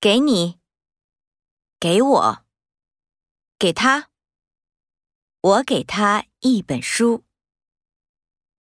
给你给我给他我给他一本书。